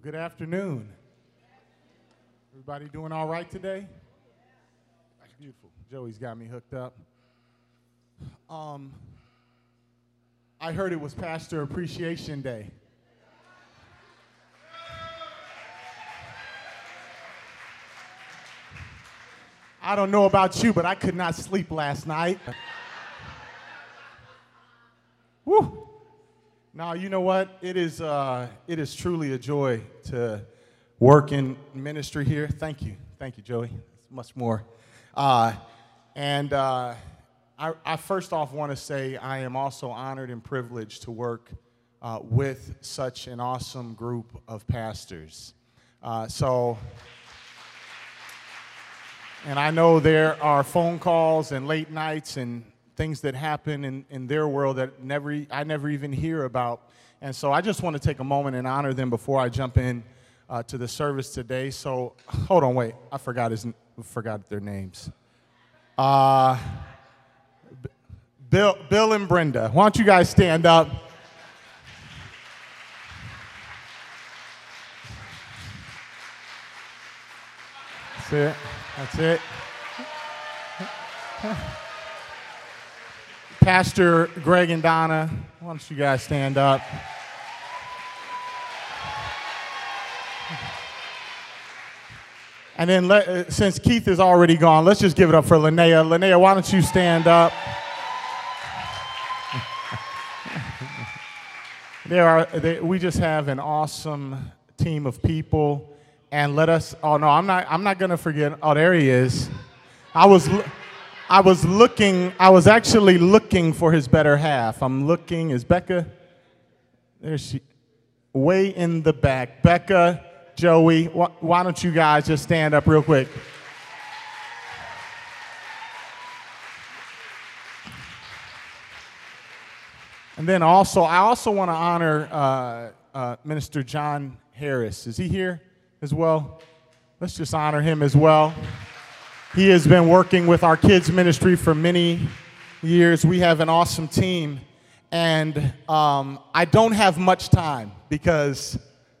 Well, good afternoon. Everybody doing all right today? That's beautiful. Joey's got me hooked up. Um, I heard it was Pastor Appreciation Day. I don't know about you, but I could not sleep last night. Woo! Now, you know what? It is, uh, it is truly a joy to work in ministry here. Thank you. Thank you, Joey. It's much more. Uh, and uh, I, I, first off want to say I am also honored and privileged to work uh, with such an awesome group of pastors. Uh, so, and I know there are phone calls and late nights and things that happen in, in their world that never I never even hear about. And so I just want to take a moment and honor them before I jump in uh, to the service today. So hold on, wait, I forgot his forgot their names. Uh, Bill, Bill and Brenda. Why don't you guys stand up? That's it. That's it. Pastor Greg and Donna, why don't you guys stand up? And then, let, uh, since Keith is already gone, let's just give it up for Linnea. Linnea, why don't you stand up? there are, they, we just have an awesome team of people. And let us, oh no, I'm not, I'm not going to forget. Oh, there he is. I was. I was looking, I was actually looking for his better half. I'm looking, is Becca? There she, way in the back. Becca, Joey, wh- why don't you guys just stand up real quick? And then also, I also want to honor uh, uh, Minister John Harris. Is he here as well? Let's just honor him as well. He has been working with our kids' ministry for many years. We have an awesome team. And um, I don't have much time because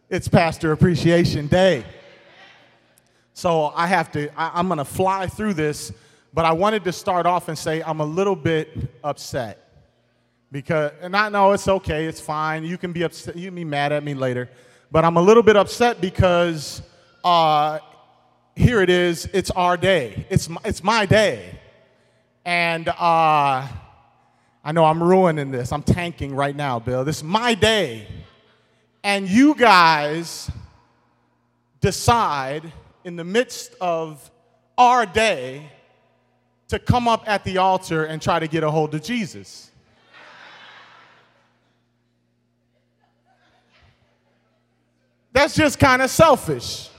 it's Pastor Appreciation Day. So I have to, I, going to fly through this, but I wanted to start off and say I'm a little bit upset. Because, and I know it's okay, it's fine. You can be upset, you can be mad at me later. But I'm a little bit upset because uh, here it is, it's our day. It's my, it's my day. And uh, I know I'm ruining this. I'm tanking right now, Bill. This is my day. And you guys decide in the midst of our day to come up at the altar and try to get a hold of Jesus. That's just kind of selfish.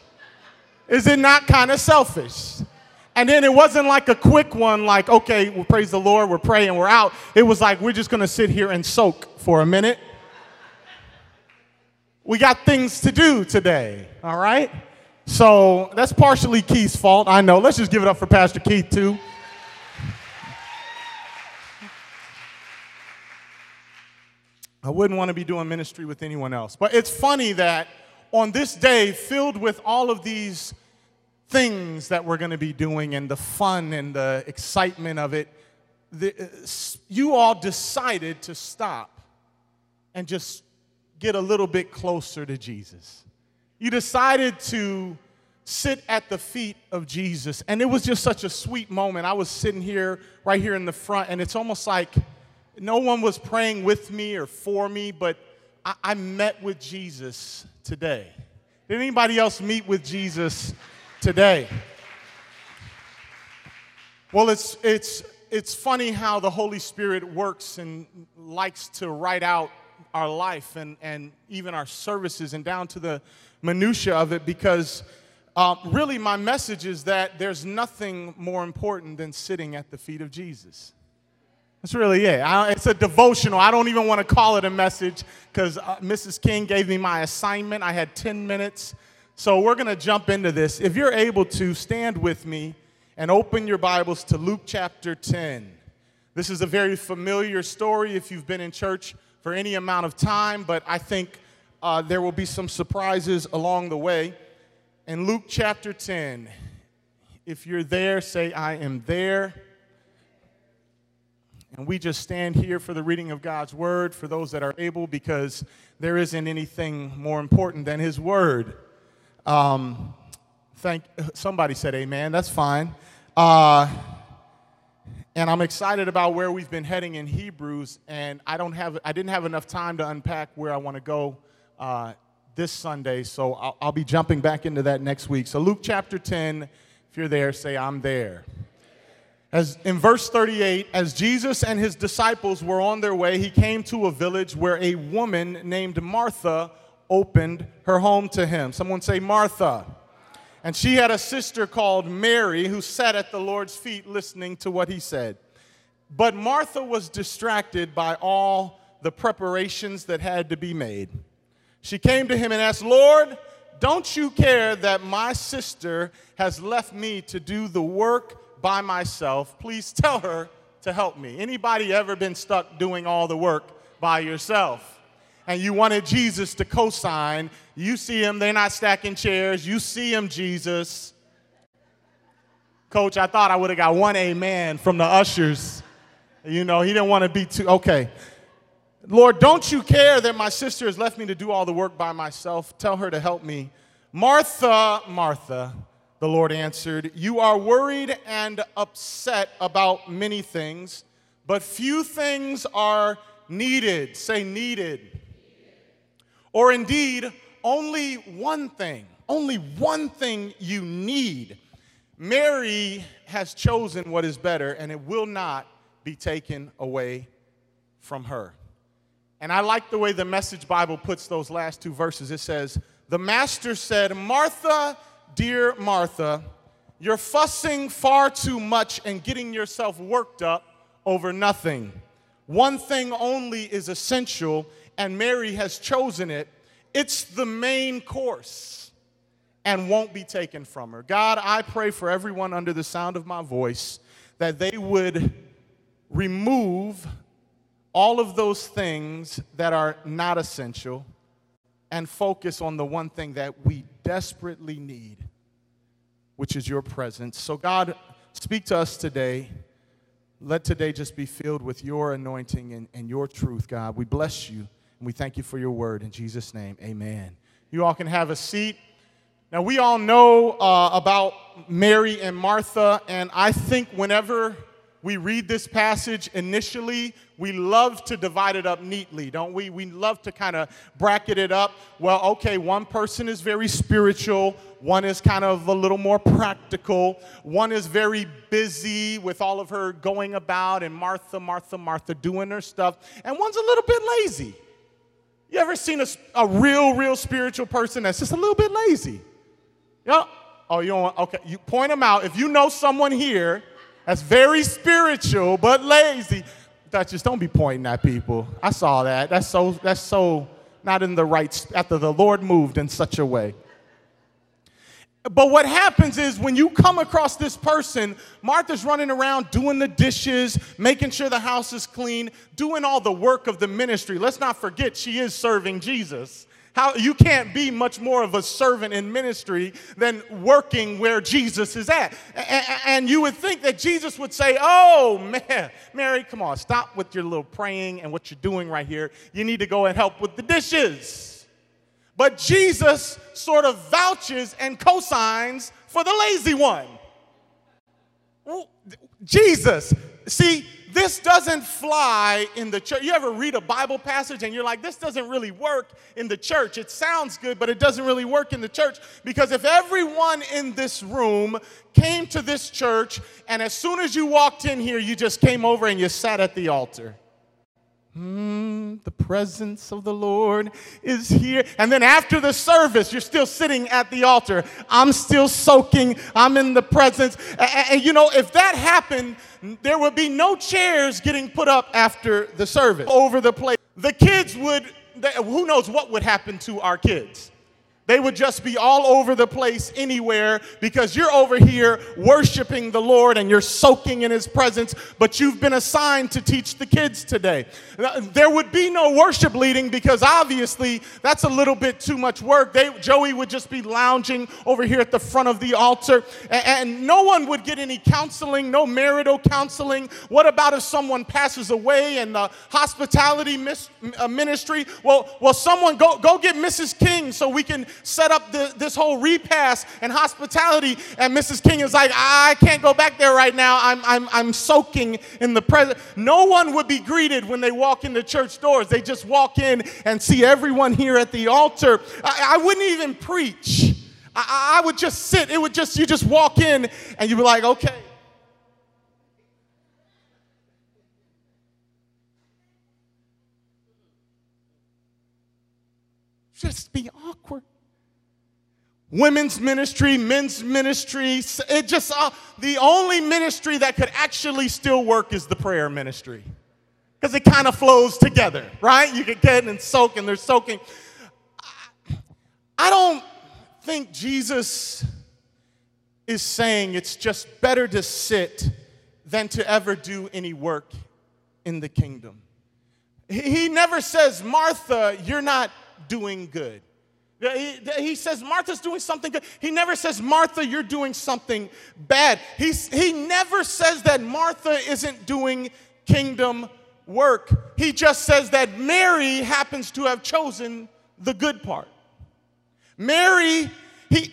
Is it not kind of selfish? And then it wasn't like a quick one, like, okay, well, praise the Lord, we're praying, we're out. It was like, we're just gonna sit here and soak for a minute. We got things to do today, all right? So that's partially Keith's fault, I know. Let's just give it up for Pastor Keith, too. I wouldn't want to be doing ministry with anyone else. But it's funny that on this day, filled with all of these things that we're going to be doing and the fun and the excitement of it, the, uh, you all decided to stop and just get a little bit closer to Jesus. You decided to sit at the feet of Jesus. And it was just such a sweet moment. I was sitting here, right here in the front, and it's almost like no one was praying with me or for me, but I, I met with Jesus today. Did anybody else meet with Jesus today. Well, it's, it's, it's funny how the Holy Spirit works and likes to write out our life and, and even our services and down to the minutia of it because uh, really my message is that there's nothing more important than sitting at the feet of Jesus. That's really it. I, it's a devotional. I don't even want to call it a message because uh, Mrs. King gave me my assignment. I had 10 minutes so we're going to jump into this. If you're able to, stand with me and open your Bibles to Luke chapter 10. This is a very familiar story if you've been in church for any amount of time, but I think uh, there will be some surprises along the way. In Luke chapter 10, if you're there, say, I am there. And we just stand here for the reading of God's word for those that are able because there isn't anything more important than his word. Um, thank somebody said amen. That's fine. Uh, and I'm excited about where we've been heading in Hebrews. And I don't have I didn't have enough time to unpack where I want to go uh, this Sunday, so I'll, I'll be jumping back into that next week. So Luke chapter 10. If you're there, say I'm there. As in verse 38, as Jesus and his disciples were on their way, he came to a village where a woman named Martha opened her home to him. Someone say, Martha. And she had a sister called Mary who sat at the Lord's feet listening to what he said. But Martha was distracted by all the preparations that had to be made. She came to him and asked, Lord, don't you care that my sister has left me to do the work by myself. Please tell her to help me. Anybody ever been stuck doing all the work by yourself? And you wanted Jesus to co sign. You see him, they're not stacking chairs. You see him, Jesus. Coach, I thought I would have got one amen from the ushers. You know, he didn't want to be too, okay. Lord, don't you care that my sister has left me to do all the work by myself? Tell her to help me. Martha, Martha, the Lord answered, You are worried and upset about many things, but few things are needed. Say, needed. Or indeed, only one thing. Only one thing you need. Mary has chosen what is better, and it will not be taken away from her. And I like the way the Message Bible puts those last two verses. It says, The Master said, Martha, Dear Martha, you're fussing far too much and getting yourself worked up over nothing. One thing only is essential, and Mary has chosen it. It's the main course and won't be taken from her. God, I pray for everyone under the sound of my voice that they would remove all of those things that are not essential and focus on the one thing that we desperately need, which is your presence. So, God, speak to us today. Let today just be filled with your anointing and, and your truth, God. We bless you and we thank you for your word. In Jesus' name, amen. You all can have a seat. Now, we all know uh, about Mary and Martha, and I think whenever we read this passage initially, we love to divide it up neatly, don't we? We love to kind of bracket it up. Well, okay, one person is very spiritual, one is kind of a little more practical, one is very busy with all of her going about and Martha, Martha, Martha doing her stuff, and one's a little bit lazy. You ever seen a, a real, real spiritual person that's just a little bit lazy? Yeah. Oh, you don't want, okay, you point them out. If you know someone here that's very spiritual but lazy. Duchess, don't be pointing at people. I saw that. That's so, that's so not in the right, after the Lord moved in such a way. But what happens is when you come across this person, Martha's running around doing the dishes, making sure the house is clean, doing all the work of the ministry. Let's not forget she is serving Jesus. How you can't be much more of a servant in ministry than working where Jesus is at. And you would think that Jesus would say, Oh, man, Mary, come on, stop with your little praying and what you're doing right here. You need to go and help with the dishes. But Jesus sort of vouches and cosigns for the lazy one. Jesus, see, this doesn't fly in the church. You ever read a Bible passage and you're like, this doesn't really work in the church. It sounds good, but it doesn't really work in the church. Because if everyone in this room came to this church and as soon as you walked in here, you just came over and you sat at the altar. Hmm, the presence of the Lord is here. And then after the service, you're still sitting at the altar. I'm still soaking. I'm in the presence. And, and you know, if that happened, there would be no chairs getting put up after the service over the place. The kids would, who knows what would happen to our kids? They would just be all over the place anywhere because you're over here worshiping the Lord and you're soaking in His presence, but you've been assigned to teach the kids today. There would be no worship leading because obviously that's a little bit too much work. They, Joey would just be lounging over here at the front of the altar, and, and no one would get any counseling, no marital counseling. What about if someone passes away and the hospitality uh, ministry? Well, well, someone go, go get Mrs. King so we can set up the, this whole repast and hospitality. And Mrs. King is like, I can't go back there right now. I'm, I'm, I'm soaking in the presence. No one would be greeted when they walk in the church doors. They just walk in and see everyone here at the altar. I, I wouldn't even preach. I, I would just sit. It would just, you just walk in and you'd be like, okay. Just be women's ministry, men's ministry. It just, uh, the only ministry that could actually still work is the prayer ministry. Because it kind of flows together, right? You can get in and soak, and they're soaking. I don't think Jesus is saying it's just better to sit than to ever do any work in the kingdom. He never says, Martha, you're not doing good. He, he, says Martha's doing something good. He never says, Martha, you're doing something bad. He's, he never says that Martha isn't doing kingdom work. He just says that Mary happens to have chosen the good part. Mary, he,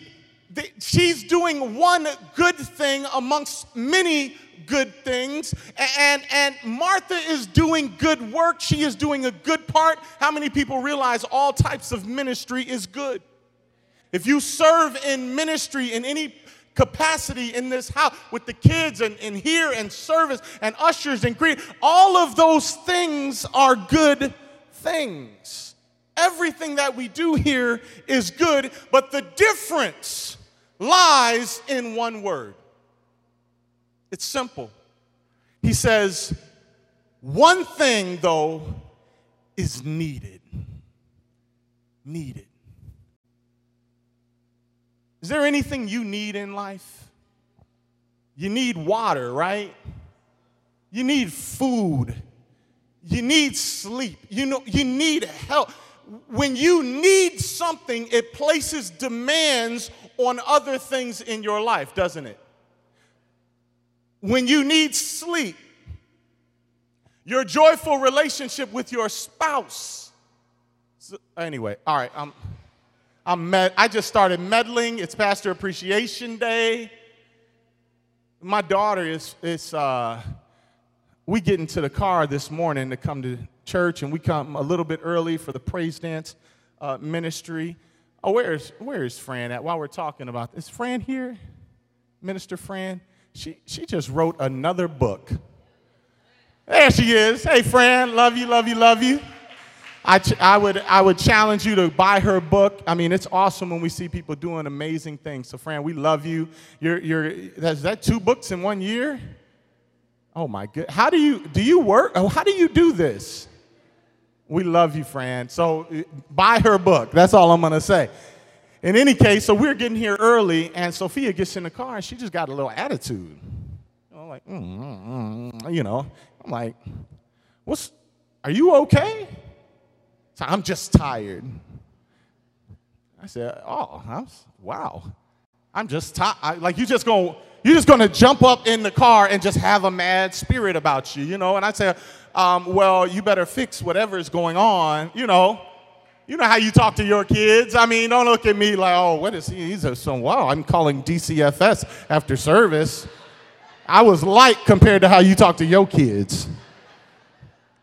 the, she's doing one good thing amongst many good things. And, and Martha is doing good work. She is doing a good part. How many people realize all types of ministry is good? If you serve in ministry in any capacity in this house with the kids and, and here and service and ushers and greet, all of those things are good things. Everything that we do here is good, but the difference lies in one word it's simple. He says, one thing, though, is needed. Needed. Is there anything you need in life? You need water, right? You need food. You need sleep. You know, you need help. When you need something, it places demands on other things in your life, doesn't it? when you need sleep, your joyful relationship with your spouse. So, anyway, all right, I'm, I'm med- I just started meddling. It's Pastor Appreciation Day. My daughter is, is uh, we get into the car this morning to come to church, and we come a little bit early for the praise dance uh, ministry. Oh, where's, where is Fran at while we're talking about this? Is Fran here? Minister Fran? She, she just wrote another book. There she is. Hey, Fran, love you, love you, love you. I, ch- I, would, I would challenge you to buy her book. I mean, it's awesome when we see people doing amazing things. So, Fran, we love you. You're, you're, is that two books in one year? Oh, my good. How do you, do you work? Oh, how do you do this? We love you, Fran. So, buy her book. That's all I'm going to say. In any case, so we're getting here early, and Sophia gets in the car, and she just got a little attitude. I'm like, mm, mm, mm, you know, I'm like, what's, are you okay? So I'm just tired. I said, oh, I'm, wow. I'm just tired. Like, you're just going you're just going to jump up in the car and just have a mad spirit about you, you know? And I said, um, well, you better fix whatever is going on, you know? You know how you talk to your kids. I mean, don't look at me like, oh, what is he? He's a son. Wow, I'm calling DCFS after service. I was light compared to how you talk to your kids.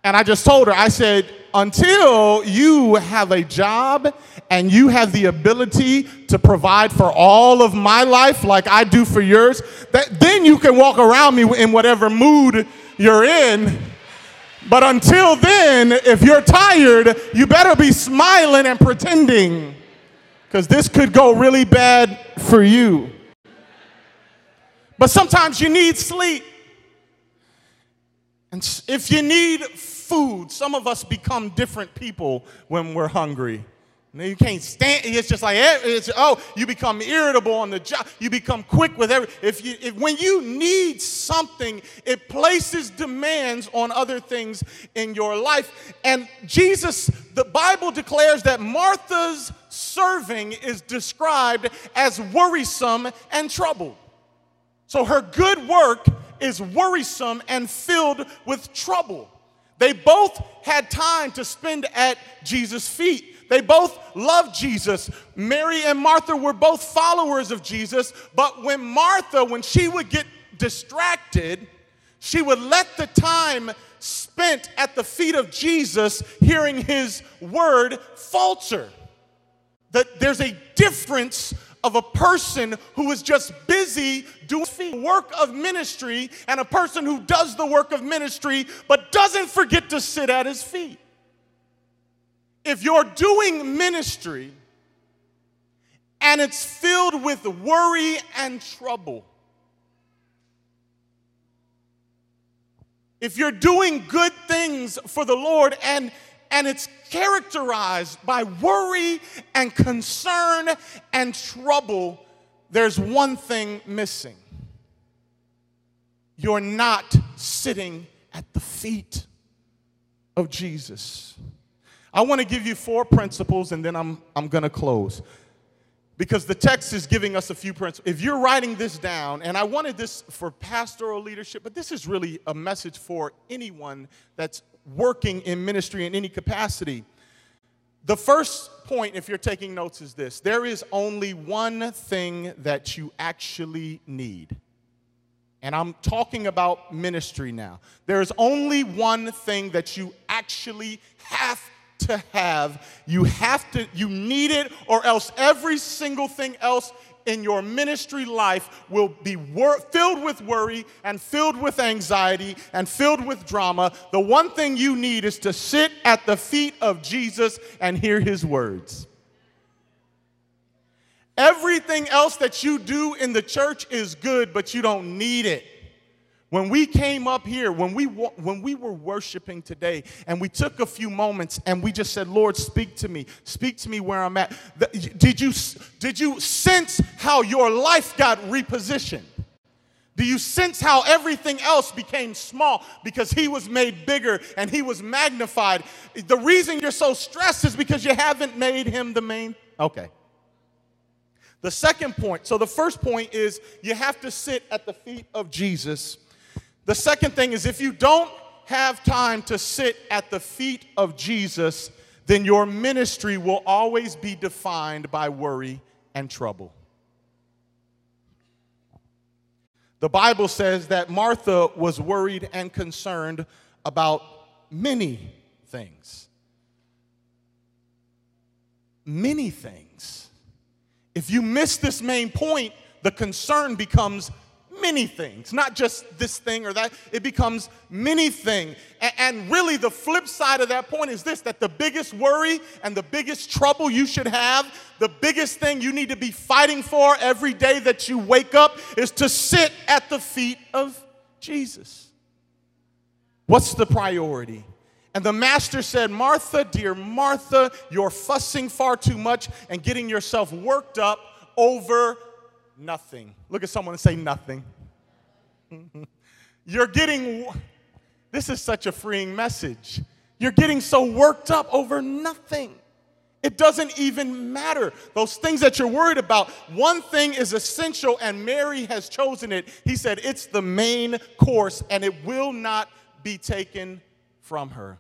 And I just told her, I said, until you have a job and you have the ability to provide for all of my life like I do for yours, that, then you can walk around me in whatever mood you're in but until then, if you're tired, you better be smiling and pretending because this could go really bad for you. But sometimes you need sleep. And if you need food, some of us become different people when we're hungry. You can't stand. It's just like eh, it's oh, you become irritable on the job. You become quick with every. If you if, when you need something, it places demands on other things in your life. And Jesus, the Bible declares that Martha's serving is described as worrisome and troubled. So her good work is worrisome and filled with trouble. They both had time to spend at Jesus' feet. They both loved Jesus. Mary and Martha were both followers of Jesus, but when Martha, when she would get distracted, she would let the time spent at the feet of Jesus hearing his word falter. That there's a difference of a person who is just busy doing the work of ministry and a person who does the work of ministry but doesn't forget to sit at his feet. If you're doing ministry and it's filled with worry and trouble, if you're doing good things for the Lord and and it's characterized by worry and concern and trouble, there's one thing missing. You're not sitting at the feet of Jesus. I want to give you four principles and then I'm, I'm going to close. Because the text is giving us a few principles. If you're writing this down, and I wanted this for pastoral leadership, but this is really a message for anyone that's working in ministry in any capacity. The first point, if you're taking notes, is this there is only one thing that you actually need. And I'm talking about ministry now. There is only one thing that you actually have to have. You have to, you need it, or else every single thing else in your ministry life will be wor- filled with worry and filled with anxiety and filled with drama. The one thing you need is to sit at the feet of Jesus and hear his words. Everything else that you do in the church is good, but you don't need it. When we came up here, when we, when we were worshiping today, and we took a few moments and we just said, Lord, speak to me. Speak to me where I'm at. Did you, did you sense how your life got repositioned? Do you sense how everything else became small because he was made bigger and he was magnified? The reason you're so stressed is because you haven't made him the main. Okay. The second point so the first point is you have to sit at the feet of Jesus the second thing is if you don't have time to sit at the feet of Jesus, then your ministry will always be defined by worry and trouble. The Bible says that Martha was worried and concerned about many things. Many things. If you miss this main point, the concern becomes many things, not just this thing or that. It becomes many things. And really, the flip side of that point is this that the biggest worry and the biggest trouble you should have, the biggest thing you need to be fighting for every day that you wake up is to sit at the feet of Jesus. What's the priority? And the master said, Martha, dear Martha, you're fussing far too much and getting yourself worked up over nothing. Look at someone and say, nothing. You're getting, this is such a freeing message. You're getting so worked up over nothing. It doesn't even matter. Those things that you're worried about, one thing is essential, and Mary has chosen it. He said, It's the main course, and it will not be taken from her.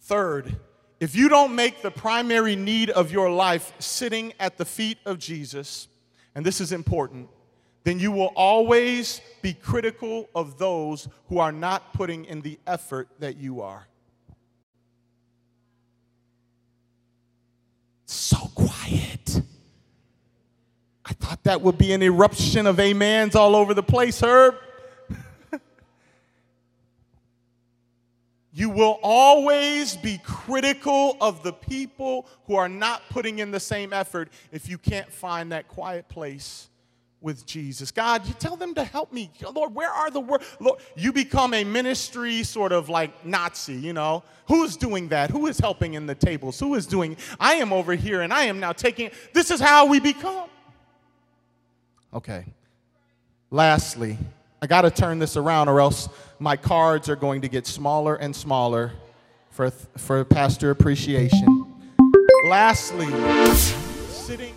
Third, if you don't make the primary need of your life sitting at the feet of Jesus, and this is important, then you will always be critical of those who are not putting in the effort that you are. So quiet. I thought that would be an eruption of amens all over the place, Herb. You will always be critical of the people who are not putting in the same effort if you can't find that quiet place with Jesus. God, you tell them to help me. Lord, where are the words? Lord, you become a ministry sort of like Nazi, you know? Who's doing that? Who is helping in the tables? Who is doing? I am over here and I am now taking. This is how we become. Okay. Lastly, I got to turn this around or else my cards are going to get smaller and smaller for, for pastor appreciation. Lastly, sitting